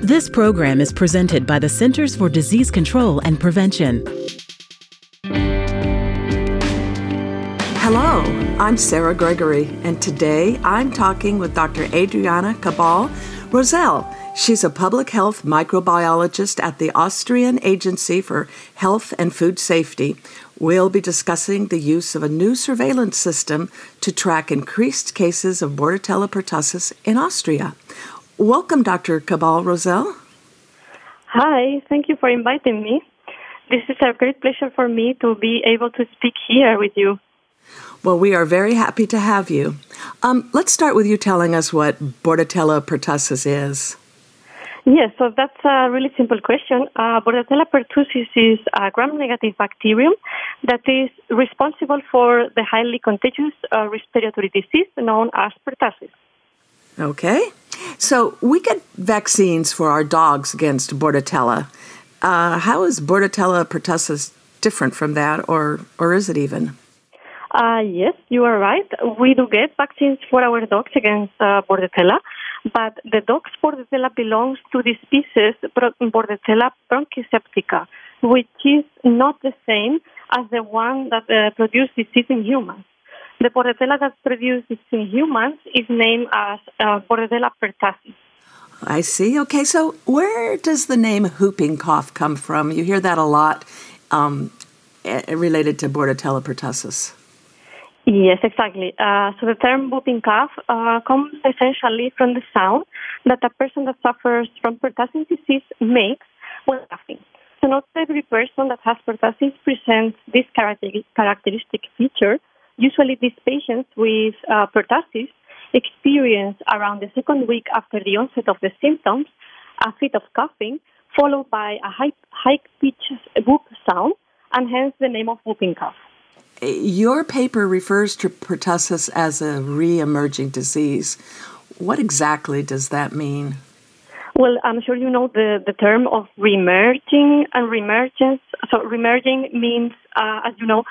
This program is presented by the Centers for Disease Control and Prevention. Hello, I'm Sarah Gregory, and today I'm talking with Dr. Adriana Cabal Rosell. She's a public health microbiologist at the Austrian Agency for Health and Food Safety. We'll be discussing the use of a new surveillance system to track increased cases of Bordetella pertussis in Austria. Welcome, Dr. Cabal Rosell. Hi, thank you for inviting me. This is a great pleasure for me to be able to speak here with you. Well, we are very happy to have you. Um, let's start with you telling us what Bordetella pertussis is. Yes, so that's a really simple question. Uh, Bordetella pertussis is a gram-negative bacterium that is responsible for the highly contagious uh, respiratory disease known as pertussis. Okay. So we get vaccines for our dogs against Bordetella. Uh, how is Bordetella pertussis different from that, or, or is it even? Uh, yes, you are right. We do get vaccines for our dogs against uh, Bordetella, but the dog's Bordetella belongs to the species Bordetella bronchiseptica, which is not the same as the one that uh, produces disease in humans. The Bordetella that produces in humans is named as uh, Bordetella pertussis. I see. Okay, so where does the name whooping cough come from? You hear that a lot um, eh, related to Bordetella pertussis. Yes, exactly. Uh, so the term whooping cough uh, comes essentially from the sound that a person that suffers from pertussis disease makes when coughing. So not every person that has pertussis presents this characteristic feature. Usually these patients with uh, pertussis experience around the second week after the onset of the symptoms a fit of coughing, followed by a high, high-pitched whoop sound, and hence the name of whooping cough. Your paper refers to pertussis as a re-emerging disease. What exactly does that mean? Well, I'm sure you know the, the term of remerging and remergence. So remerging means, uh, as you know,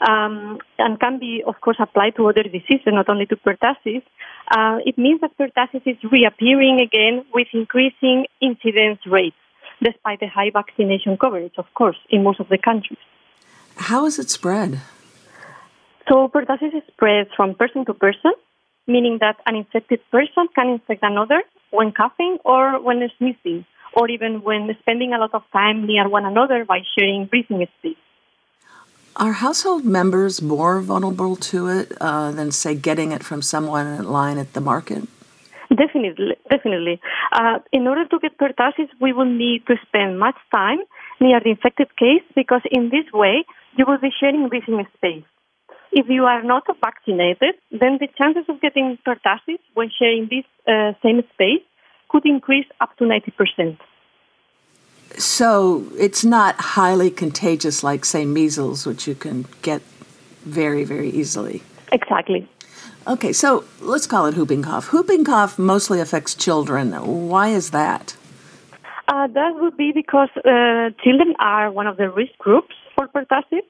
um, and can be, of course, applied to other diseases, not only to pertussis. Uh, it means that pertussis is reappearing again with increasing incidence rates, despite the high vaccination coverage, of course, in most of the countries. How is it spread? So pertussis spreads from person to person, meaning that an infected person can infect another when coughing or when sneezing, or even when spending a lot of time near one another by sharing breathing space. Are household members more vulnerable to it uh, than, say, getting it from someone in line at the market? Definitely, definitely. Uh, in order to get pertussis, we will need to spend much time near the infected case because in this way you will be sharing breathing space. If you are not vaccinated, then the chances of getting pertussis when sharing this uh, same space could increase up to 90%. So it's not highly contagious like, say, measles, which you can get very, very easily. Exactly. Okay, so let's call it whooping cough. Whooping cough mostly affects children. Why is that? Uh, that would be because uh, children are one of the risk groups for pertussis.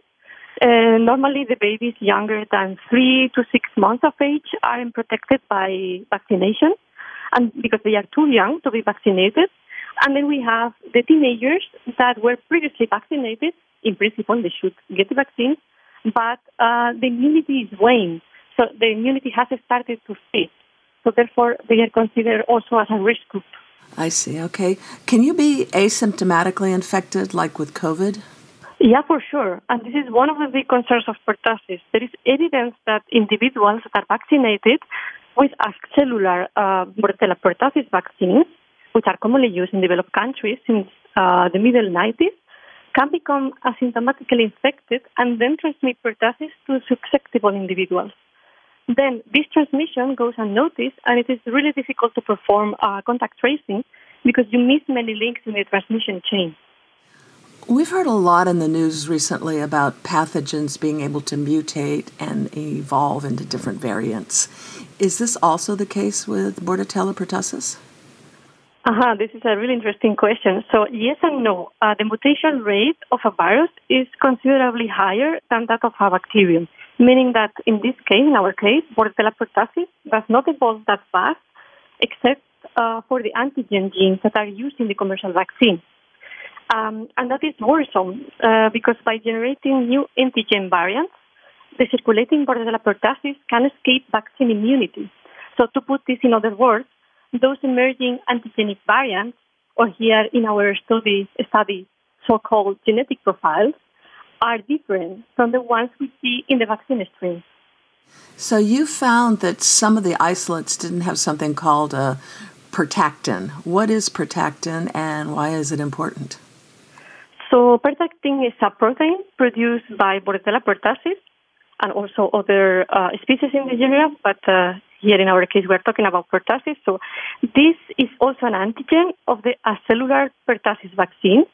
Uh, normally, the babies younger than three to six months of age are protected by vaccination, and because they are too young to be vaccinated. And then we have the teenagers that were previously vaccinated. In principle, they should get the vaccine, but uh, the immunity is waning. So the immunity has started to fade. So therefore, they are considered also as a risk group. I see. Okay. Can you be asymptomatically infected, like with COVID? Yeah, for sure. And this is one of the big concerns of pertussis. There is evidence that individuals that are vaccinated with a cellular uh, pertussis vaccines which are commonly used in developed countries since uh, the middle 90s, can become asymptomatically infected and then transmit pertussis to susceptible individuals. Then this transmission goes unnoticed, and it is really difficult to perform uh, contact tracing because you miss many links in the transmission chain. We've heard a lot in the news recently about pathogens being able to mutate and evolve into different variants. Is this also the case with Bordetella pertussis? Uh-huh, this is a really interesting question. So, yes and no. Uh, the mutation rate of a virus is considerably higher than that of a bacterium, meaning that in this case, in our case, Bordetella pertussis does not evolve that fast, except uh, for the antigen genes that are used in the commercial vaccine. Um, and that is worrisome uh, because by generating new antigen variants, the circulating Bordetella pertussis can escape vaccine immunity. So, to put this in other words, those emerging antigenic variants, or here in our study, study so-called genetic profiles, are different from the ones we see in the vaccine strains. So you found that some of the isolates didn't have something called a pertactin. What is pertactin and why is it important? So pertactin is a protein produced by Bordetella pertussis and also other uh, species in the genera, but uh, here in our case we're talking about pertussis. So this is also an antigen of the acellular pertussis vaccine,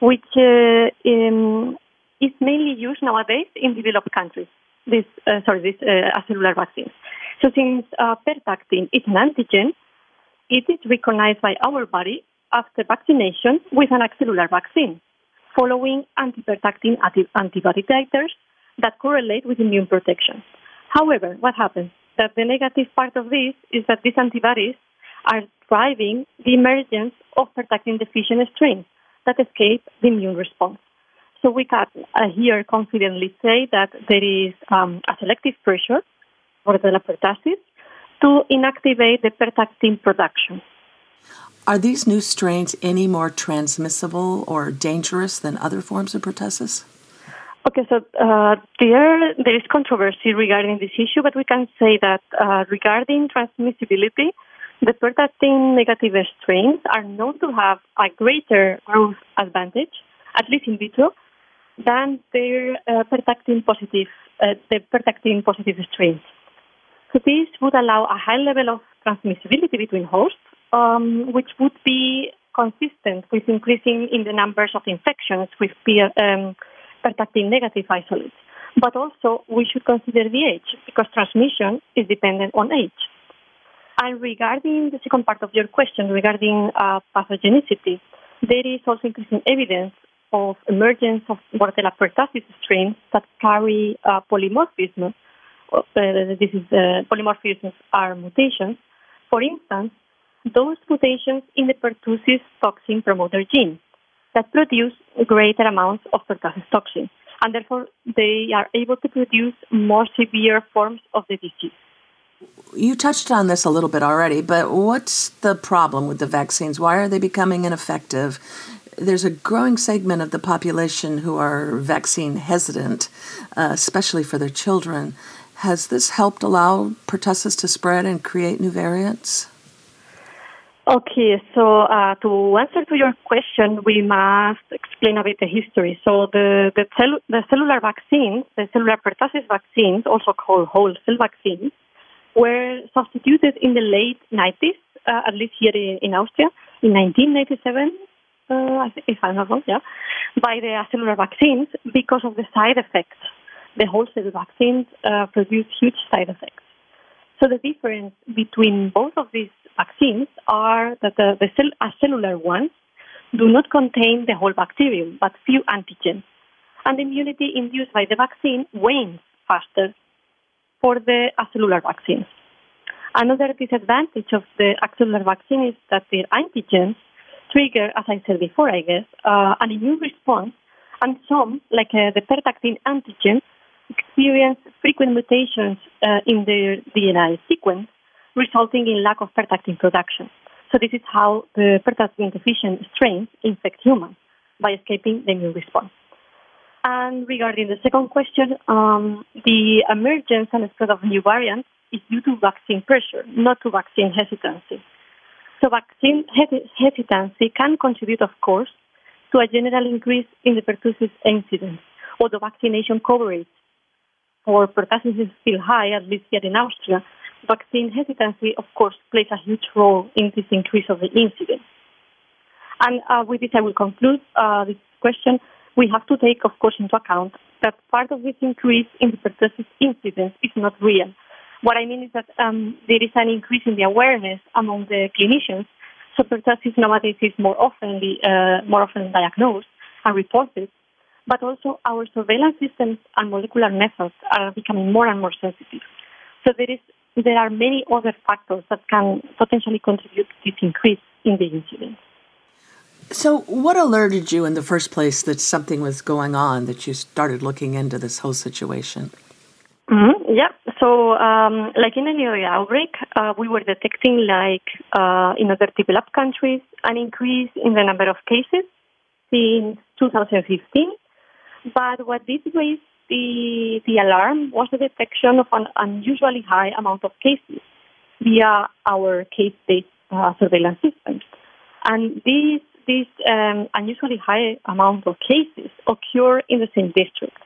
which uh, in, is mainly used nowadays in developed countries. This uh, sorry, this uh, acellular vaccines. So since uh, pertactin is an antigen, it is recognized by our body after vaccination with an acellular vaccine, following antipertactin antibody titers that correlate with immune protection. However, what happens? That the negative part of this is that these antibodies are driving the emergence of pertactin deficient strains that escape the immune response. So we can uh, here confidently say that there is um, a selective pressure for the pertussis to inactivate the pertactin production. Are these new strains any more transmissible or dangerous than other forms of pertussis? Okay, so uh, there there is controversy regarding this issue, but we can say that uh, regarding transmissibility, the pertactin negative strains are known to have a greater growth advantage, at least in vitro, than their uh, positive, uh, the pertactin positive strains. So this would allow a high level of transmissibility between hosts, um, which would be consistent with increasing in the numbers of infections with peer, um, pertactin negative isolates. But also, we should consider the age because transmission is dependent on age. And regarding the second part of your question regarding uh, pathogenicity, there is also increasing evidence of emergence of Bordetella pertussis strains that carry uh, polymorphism. Uh, this is uh, polymorphisms are mutations. For instance, those mutations in the pertussis toxin promoter gene that produce greater amounts of pertussis toxin, and therefore they are able to produce more severe forms of the disease. You touched on this a little bit already, but what's the problem with the vaccines? Why are they becoming ineffective? there's a growing segment of the population who are vaccine hesitant, uh, especially for their children. Has this helped allow pertussis to spread and create new variants? Okay, so uh, to answer to your question, we must explain a bit the history. So the the, cell, the cellular vaccines, the cellular pertussis vaccines, also called whole cell vaccines, were substituted in the late 90s, uh, at least here in, in Austria, in 1997 uh, if I'm not wrong, yeah, by the cellular vaccines because of the side effects. The whole cell vaccines uh, produce huge side effects. So the difference between both of these vaccines are that the, the cell, cellular ones do not contain the whole bacterium, but few antigens. And immunity induced by the vaccine wanes faster for the acellular vaccines. Another disadvantage of the acellular vaccine is that their antigens trigger, as I said before, I guess, uh, an immune response, and some, like uh, the pertactin antigen, experience frequent mutations uh, in their DNA sequence, resulting in lack of pertactin production. So this is how the pertactin deficient strains infect humans by escaping the immune response. And regarding the second question, um, the emergence and spread of new variants is due to vaccine pressure, not to vaccine hesitancy. So vaccine hesitancy can contribute, of course, to a general increase in the pertussis incidence, although vaccination coverage for pertussis is still high, at least here in Austria. Vaccine hesitancy, of course, plays a huge role in this increase of the incidence. And uh, with this, I will conclude uh, this question. We have to take, of course, into account that part of this increase in the pertussis incidence is not real. What I mean is that um, there is an increase in the awareness among the clinicians. So pertussis nowadays is more often uh, more often diagnosed and reported, but also our surveillance systems and molecular methods are becoming more and more sensitive. So there is there are many other factors that can potentially contribute to this increase in the incidence. So, what alerted you in the first place that something was going on, that you started looking into this whole situation? Mm-hmm. Yeah. So, um, like in any other outbreak, uh, we were detecting, like uh, in other developed countries, an increase in the number of cases since 2015. But what this raise the, the alarm was the detection of an unusually high amount of cases via our case-based uh, surveillance systems. And these, this um, unusually high amount of cases occur in the same district.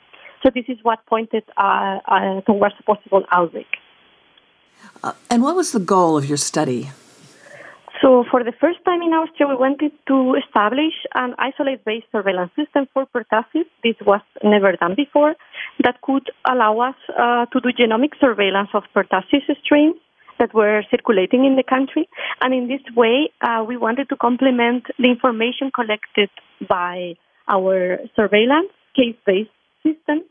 So this is what pointed uh, uh, towards a possible outbreak. Uh, and what was the goal of your study? So, for the first time in Austria, we wanted to establish an isolate based surveillance system for pertussis. This was never done before, that could allow us uh, to do genomic surveillance of pertussis strains that were circulating in the country. And in this way, uh, we wanted to complement the information collected by our surveillance case based system.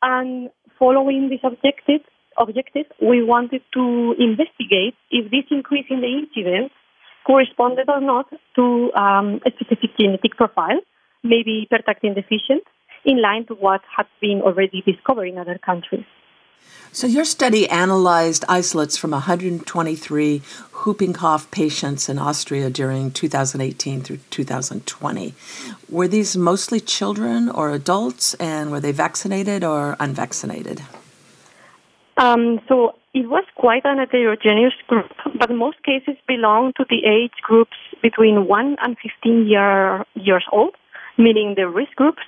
And following this objective, objective, we wanted to investigate if this increase in the incidence corresponded or not to um, a specific genetic profile, maybe pertactin deficient, in line to what had been already discovered in other countries. So, your study analyzed isolates from 123 whooping cough patients in Austria during 2018 through 2020. Were these mostly children or adults, and were they vaccinated or unvaccinated? Um, so it was quite an heterogeneous group, but most cases belong to the age groups between 1 and 15 year, years old, meaning the risk groups.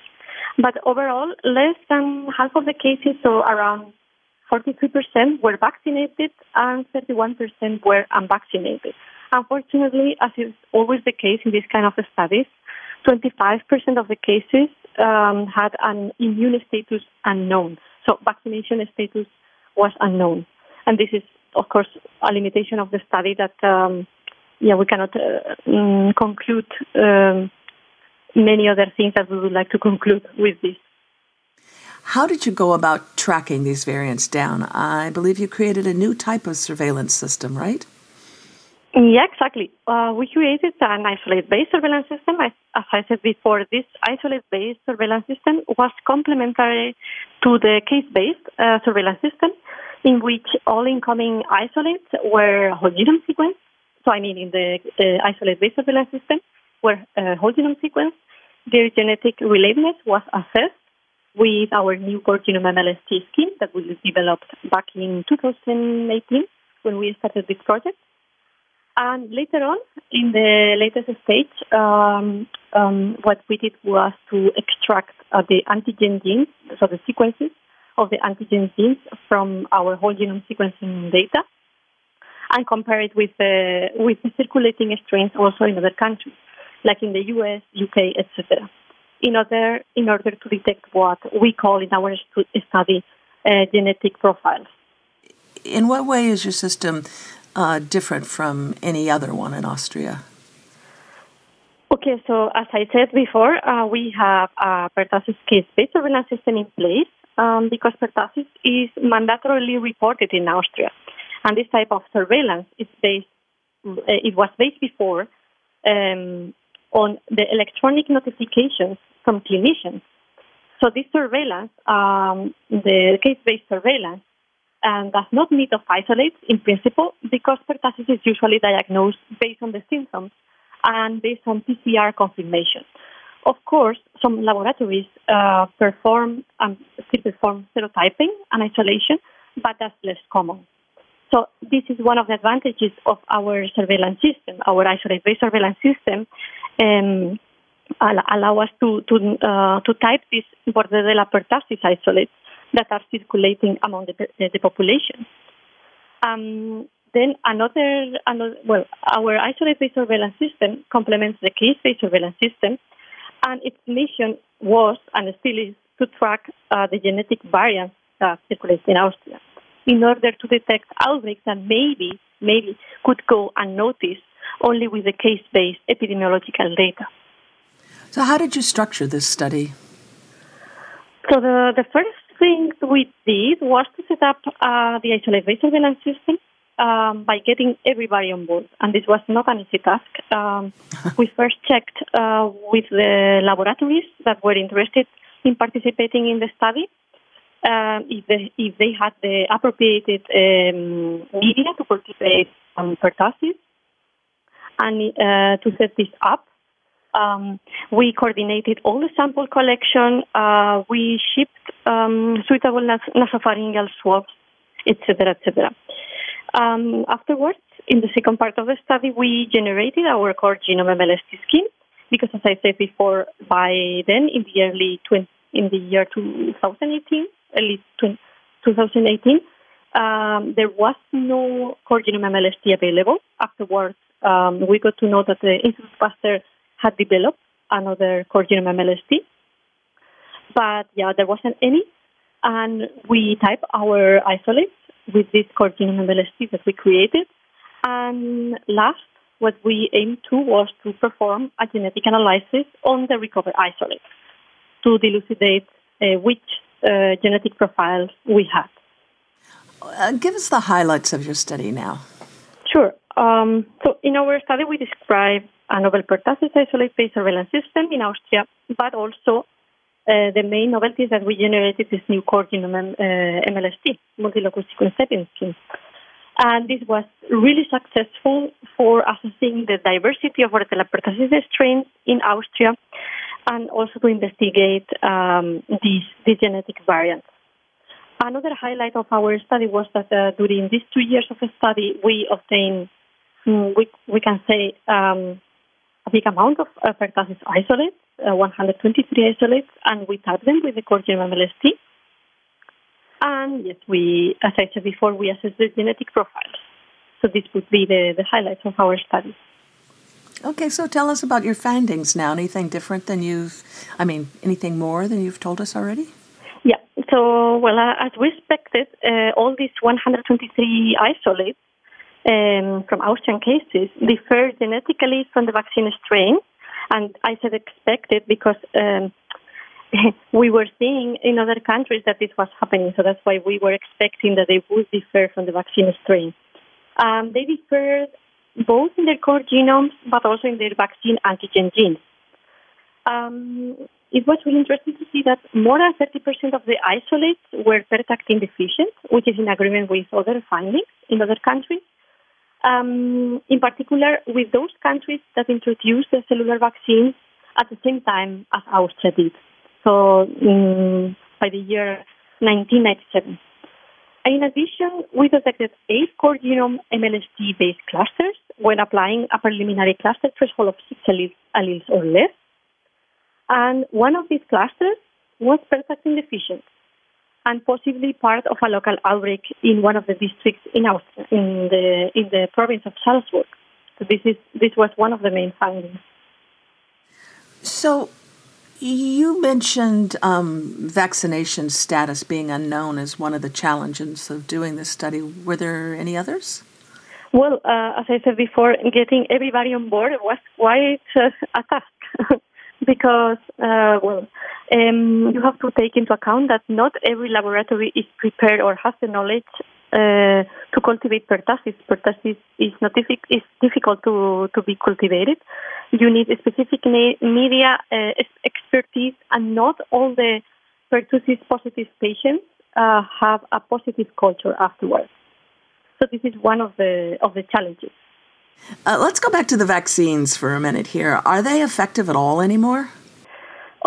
But overall, less than half of the cases, so around 43%, were vaccinated and 31% were unvaccinated. Unfortunately, as is always the case in these kind of studies, 25% of the cases um, had an immune status unknown. So vaccination status was unknown. And this is, of course, a limitation of the study that, um, yeah, we cannot uh, mm, conclude um, many other things that we would like to conclude with this. How did you go about tracking these variants down? I believe you created a new type of surveillance system, right? Yeah, exactly. Uh, we created an isolate-based surveillance system. As, as I said before, this isolate-based surveillance system was complementary to the case-based uh, surveillance system, in which all incoming isolates were whole genome sequenced. So, I mean, in the uh, isolate-based surveillance system, were uh, whole genome sequenced. Their genetic relavedness was assessed with our new core genome MLST scheme that we developed back in 2018 when we started this project. And later on, in the latest stage, um, um, what we did was to extract uh, the antigen genes, so the sequences of the antigen genes from our whole genome sequencing data, and compare it with the with the circulating strains also in other countries, like in the U.S., U.K., etc. In order in order to detect what we call in our study uh, genetic profiles. In what way is your system uh, different from any other one in Austria? Okay, so as I said before, uh, we have a pertussis case-based surveillance system in place um, because pertussis is mandatorily reported in Austria, and this type of surveillance is based. Uh, it was based before um, on the electronic notifications from clinicians. So this surveillance, um, the case-based surveillance, and does not need of isolates in principle because pertussis is usually diagnosed based on the symptoms and based on PCR confirmation. Of course, some laboratories uh, perform um, still perform serotyping and isolation, but that's less common. So this is one of the advantages of our surveillance system, our isolate-based surveillance system, um, allow us to to uh, to type these Bordetella pertussis isolates that are circulating among the, the, the population. Um, then another, another, well, our isolate-based surveillance system complements the case-based surveillance system, and its mission was and still is to track uh, the genetic variants that circulate in Austria in order to detect outbreaks that maybe, maybe could go unnoticed only with the case-based epidemiological data. So, how did you structure this study? So the, the first thing we did was to set up uh, the isolate-based surveillance system um, by getting everybody on board, and this was not an easy task. Um, we first checked uh, with the laboratories that were interested in participating in the study uh, if, they, if they had the appropriated um, media to participate on pertussis. And uh, to set this up, um, we coordinated all the sample collection. Uh, we shipped um, suitable nas- nasopharyngeal swabs, etc., etc. Um, afterwards, in the second part of the study, we generated our core genome MLST scheme because, as I said before, by then, in the early 20, in the year 2018, early 2018, um, there was no core genome MLST available. Afterwards, um, we got to know that the Institute Pasteur had developed another core genome MLST. But yeah, there wasn't any. And we type our isolates with this core genome MLST that we created. And last, what we aimed to was to perform a genetic analysis on the recovered isolates to elucidate uh, which uh, genetic profiles we had. Uh, give us the highlights of your study now. Sure. Um, so, in our study, we describe a novel pertussis isolate-based surveillance system in Austria, but also the main novelty that we generated this new core genome uh, MLST, multi-locus sequence scheme. And this was really successful for assessing the diversity of Bordetella pertussis strains in Austria and also to investigate um, these, these genetic variants. Another highlight of our study was that uh, during these two years of study, we obtained, mm, we, we can say, um, a big amount of uh, pertussis isolates, uh, 123 isolates, and we typed them with the core genome MLST. And yes, we, as I said before, we assessed the genetic profiles. So this would be the, the highlights of our study. Okay, so tell us about your findings now. Anything different than you've, I mean, anything more than you've told us already? Yeah, so, well, uh, as we expected, uh, all these 123 isolates um, from Austrian cases differ genetically from the vaccine strain. And I said expected because um, we were seeing in other countries that this was happening. So that's why we were expecting that they would differ from the vaccine strain. Um, they differed both in their core genomes but also in their vaccine antigen genes. Um, it was really interesting to see that more than 30% of the isolates were pertactin deficient, which is in agreement with other findings in other countries um, in particular with those countries that introduced the cellular vaccines at the same time as Austria did. So um, by the year 1997. In addition, we detected eight core genome MLST-based clusters when applying a preliminary cluster threshold of six alleles or less. And one of these clusters was pertactin deficient and possibly part of a local outbreak in one of the districts in Austria, in the in the province of Salzburg. So this is this was one of the main findings. So. You mentioned um, vaccination status being unknown as one of the challenges of doing this study. Were there any others? Well, uh, as I said before, getting everybody on board was quite uh, a task. because, uh, well, um, you have to take into account that not every laboratory is prepared or has the knowledge uh, to cultivate pertussis. Pertussis is not diffi- is difficult to, to be cultivated. You need specific na- media uh, expertise, and not all the pertussis positive patients uh, have a positive culture afterwards. So this is one of the of the challenges. Uh, let's go back to the vaccines for a minute here. Are they effective at all anymore?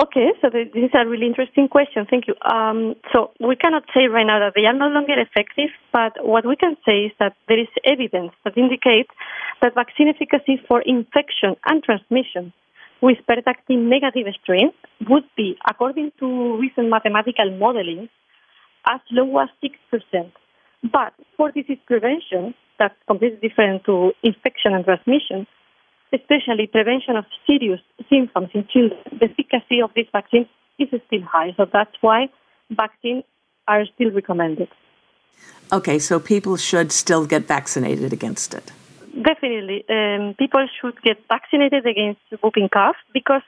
Okay, so this is a really interesting question. Thank you. Um, so we cannot say right now that they are no longer effective, but what we can say is that there is evidence that indicates that vaccine efficacy for infection and transmission with pertactin negative strains would be, according to recent mathematical modeling, as low as 6%. But for disease prevention, that's completely different to infection and transmission, especially prevention of serious symptoms in children. The efficacy of these vaccines is still high, so that's why vaccines are still recommended. Okay, so people should still get vaccinated against it. Definitely. Um, people should get vaccinated against whooping cough because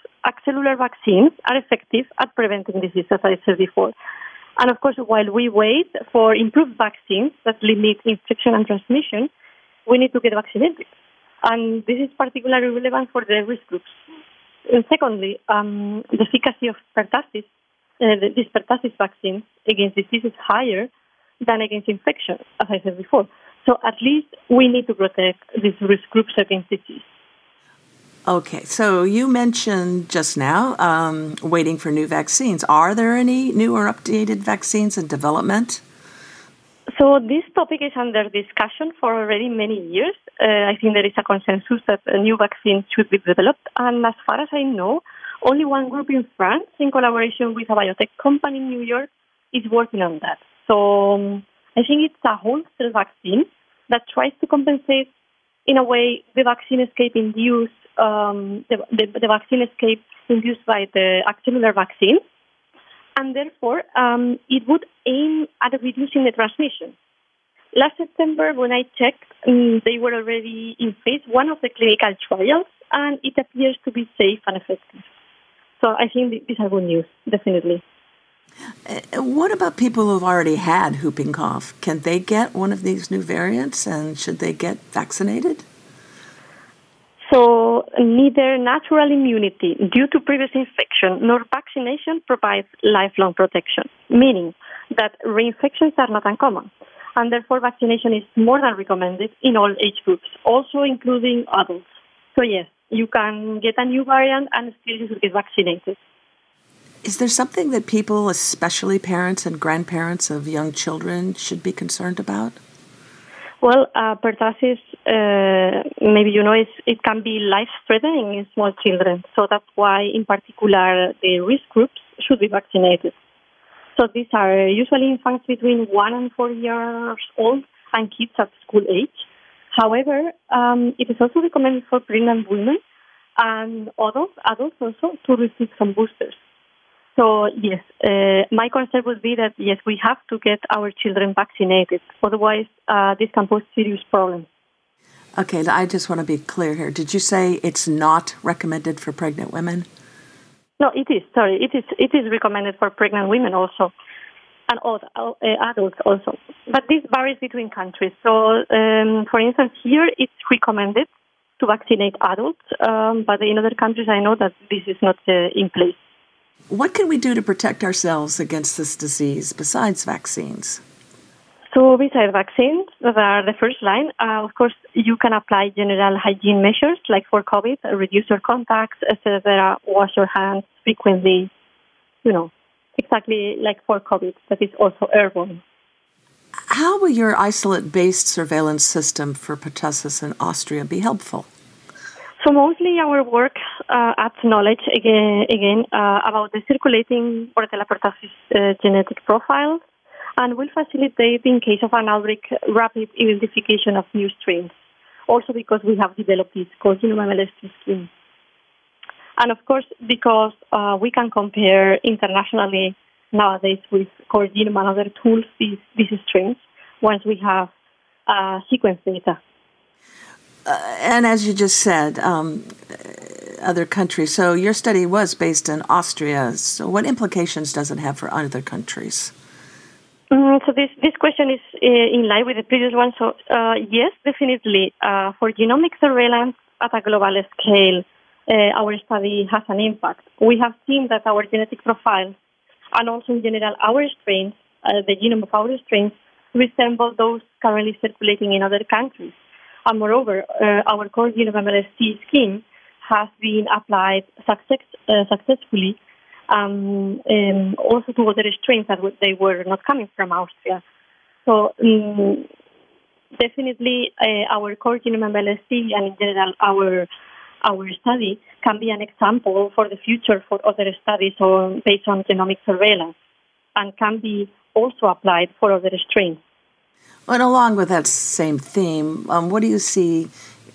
cellular vaccines are effective at preventing disease, as I said before. And of course, while we wait for improved vaccines that limit infection and transmission, we need to get vaccinated. And this is particularly relevant for the risk groups. And secondly, um, the efficacy of pertussis, uh, this pertussis vaccine against disease is higher than against infection, as I said before. So at least we need to protect these risk groups against disease. Okay, so you mentioned just now um, waiting for new vaccines. Are there any new or updated vaccines in development? So this topic is under discussion for already many years. Uh, I think there is a consensus that a new vaccine should be developed, and as far as I know, only one group in France, in collaboration with a biotech company in New York, is working on that. So um, I think it's a whole cell vaccine that tries to compensate, in a way, the vaccine escape induced um, the, the, the, vaccine escape induced by the acellular vaccine, and therefore um, it would aim at reducing the transmission. Last September, when I checked, um, they were already in phase one of the clinical trials, and it appears to be safe and effective. So I think these are good news, definitely. Uh, what about people who've already had whooping cough? Can they get one of these new variants, and should they get vaccinated? So neither natural immunity due to previous infection nor vaccination provides lifelong protection, meaning that reinfections are not uncommon. And therefore, vaccination is more than recommended in all age groups, also including adults. So, yes, you can get a new variant and still you should get vaccinated. Is there something that people, especially parents and grandparents of young children, should be concerned about? Well, uh, pertussis, uh, maybe you know, it can be life-threatening in small children. So that's why, in particular, the risk groups should be vaccinated. So these are usually infants between one and four years old and kids at school age. However, um, it is also recommended for pregnant women and adults, adults also to receive some boosters. So yes, uh, my concern would be that yes, we have to get our children vaccinated. Otherwise, uh, this can pose serious problems. Okay, I just want to be clear here. Did you say it's not recommended for pregnant women? No, it is. Sorry, it is. It is recommended for pregnant women also, and all, uh, adults also. But this varies between countries. So, um, for instance, here it's recommended to vaccinate adults, um, but in other countries, I know that this is not uh, in place. What can we do to protect ourselves against this disease besides vaccines? So, besides vaccines that are the first line, uh, of course, you can apply general hygiene measures like for COVID, reduce your contacts, etc., wash your hands frequently, you know, exactly like for COVID, that is also airborne. How will your isolate based surveillance system for pertussis in Austria be helpful? So mostly our work uh, adds knowledge again, again uh, about the circulating Bordetella pertussis uh, genetic profiles and will facilitate, in case of an outbreak, rapid identification of new strains. Also because we have developed this core genome MLS2 scheme. And of course, because uh, we can compare internationally nowadays with core genome and other tools these, these strains once we have uh, sequence data uh, and as you just said, um, other countries. So your study was based in Austria. So what implications does it have for other countries? Mm, so this this question is uh, in line with the previous one. So uh, yes, definitely uh, for genomic surveillance at a global scale, uh, our study has an impact. We have seen that our genetic profile and also in general our strains, uh, the genome of our strains, resemble those currently circulating in other countries. And moreover, uh, our core genome MLST scheme has been applied success, uh, successfully um, um, also to other strains that they were not coming from Austria. So um, definitely uh, our core genome MLST and in general our our study can be an example for the future for other studies based on genomic surveillance and can be also applied for other strains. And along with that same theme, um, what do you see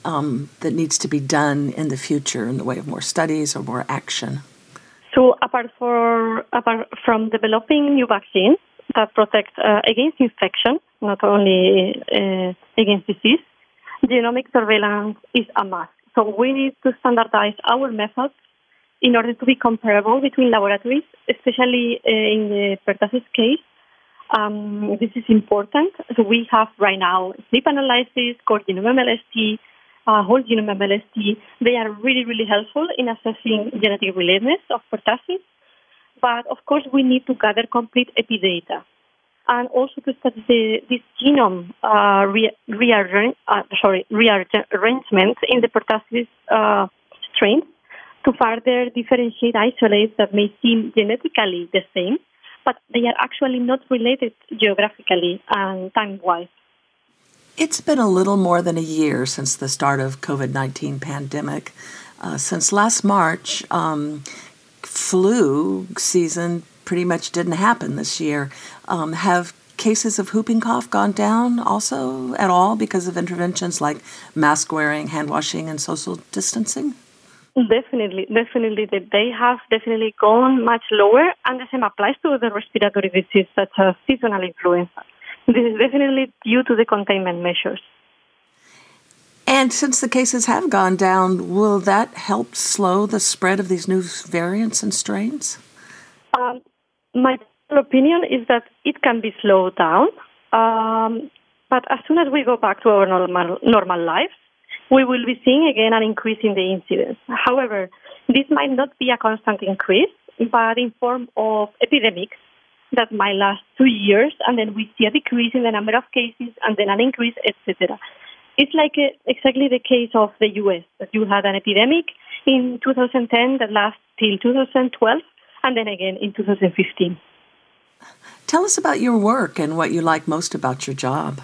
um, that needs to be done in the future in the way of more studies or more action? So, apart, for, apart from developing new vaccines that protect uh, against infection, not only uh, against disease, genomic surveillance is a must. So, we need to standardize our methods in order to be comparable between laboratories, especially uh, in the pertussis case Um, this is important. So we have right now SNP analysis, core genome MLST, uh, whole genome MLST. They are really, really helpful in assessing genetic relatedness of pertussis. But of course, we need to gather complete epidata and also to study the, this genome uh, re- uh, sorry, rearrangement in the pertussis uh, strains to further differentiate isolates that may seem genetically the same, but they are actually not related geographically and time-wise. It's been a little more than a year since the start of COVID-19 pandemic. Uh, since last March, um, flu season pretty much didn't happen this year. Um, have cases of whooping cough gone down also at all because of interventions like mask wearing, hand washing, and social distancing? Definitely, definitely. They have definitely gone much lower, and the same applies to the respiratory diseases such as seasonal influenza. This is definitely due to the containment measures. And since the cases have gone down, will that help slow the spread of these new variants and strains? Um, my opinion is that it can be slowed down, um, but as soon as we go back to our normal normal lives, we will be seeing again an increase in the incidence. However, this might not be a constant increase, but in form of epidemics that might last two years, and then we see a decrease in the number of cases, and then an increase, etc. It's like a, uh, exactly the case of the U.S. that you had an epidemic in 2010 that lasted till 2012, and then again in 2015. Tell us about your work and what you like most about your job.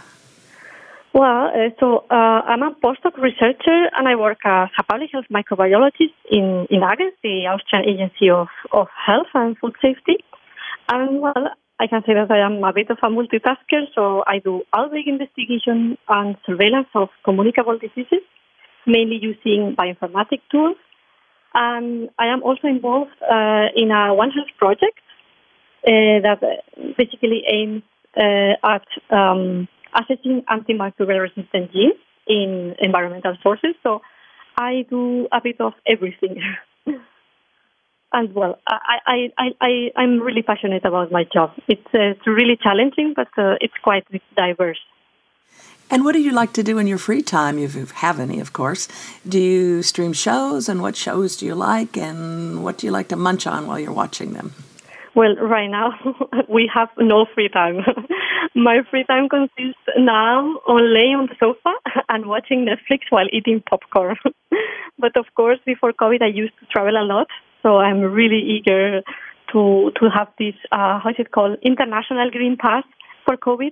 Well, uh, so uh, I'm a postdoc researcher and I work as a public health microbiologist in, in AGES, the Austrian Agency of, of Health and Food Safety. And well, I can say that I am a bit of a multitasker, so I do outbreak investigation and surveillance of communicable diseases, mainly using bioinformatic tools. And I am also involved uh, in a One Health project uh, that basically aims uh, at um, assessing antimicrobial resistant genes in environmental sources. So I do a bit of everything. and well, I, I, I, I, I'm really passionate about my job. It's, uh, it's really challenging, but uh, it's quite diverse. And what do you like to do in your free time, if you have any, of course? Do you stream shows, and what shows do you like, and what do you like to munch on while you're watching them? Well, right now we have no free time. My free time consists now on laying on the sofa and watching Netflix while eating popcorn. but of course, before COVID, I used to travel a lot, so I'm really eager to to have this uh, how is it called international green pass for COVID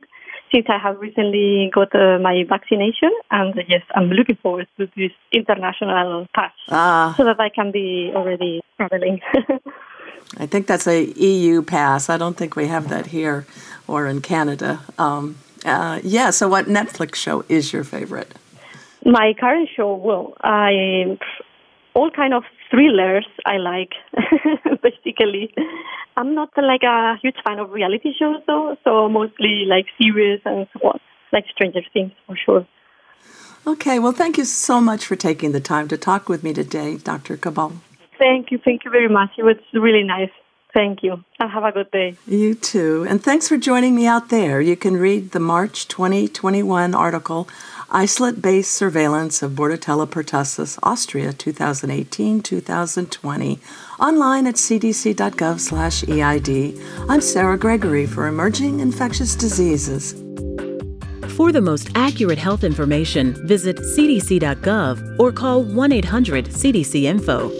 since I have recently got uh, my vaccination, and yes, I'm looking forward to this international pass ah. so that I can be already traveling. I think that's a EU pass. I don't think we have that here or in Canada. Um, uh, yeah. So, what Netflix show is your favorite? My current show, well, I all kind of thrillers I like. basically, I'm not like a huge fan of reality shows though, so mostly like series and so on, like Stranger Things for sure. Okay, well, thank you so much for taking the time to talk with me today, Dr. Cabal. Thank you. Thank you very much. It was really nice. Thank you. And have a good day. You too. And thanks for joining me out there. You can read the March 2021 article, Isolate Based Surveillance of Bordetella pertussis, Austria 2018-2020, online at cdc.gov slash EID. I'm Sarah Gregory for Emerging Infectious Diseases. For the most accurate health information, visit cdc.gov or call 1 800 CDC Info.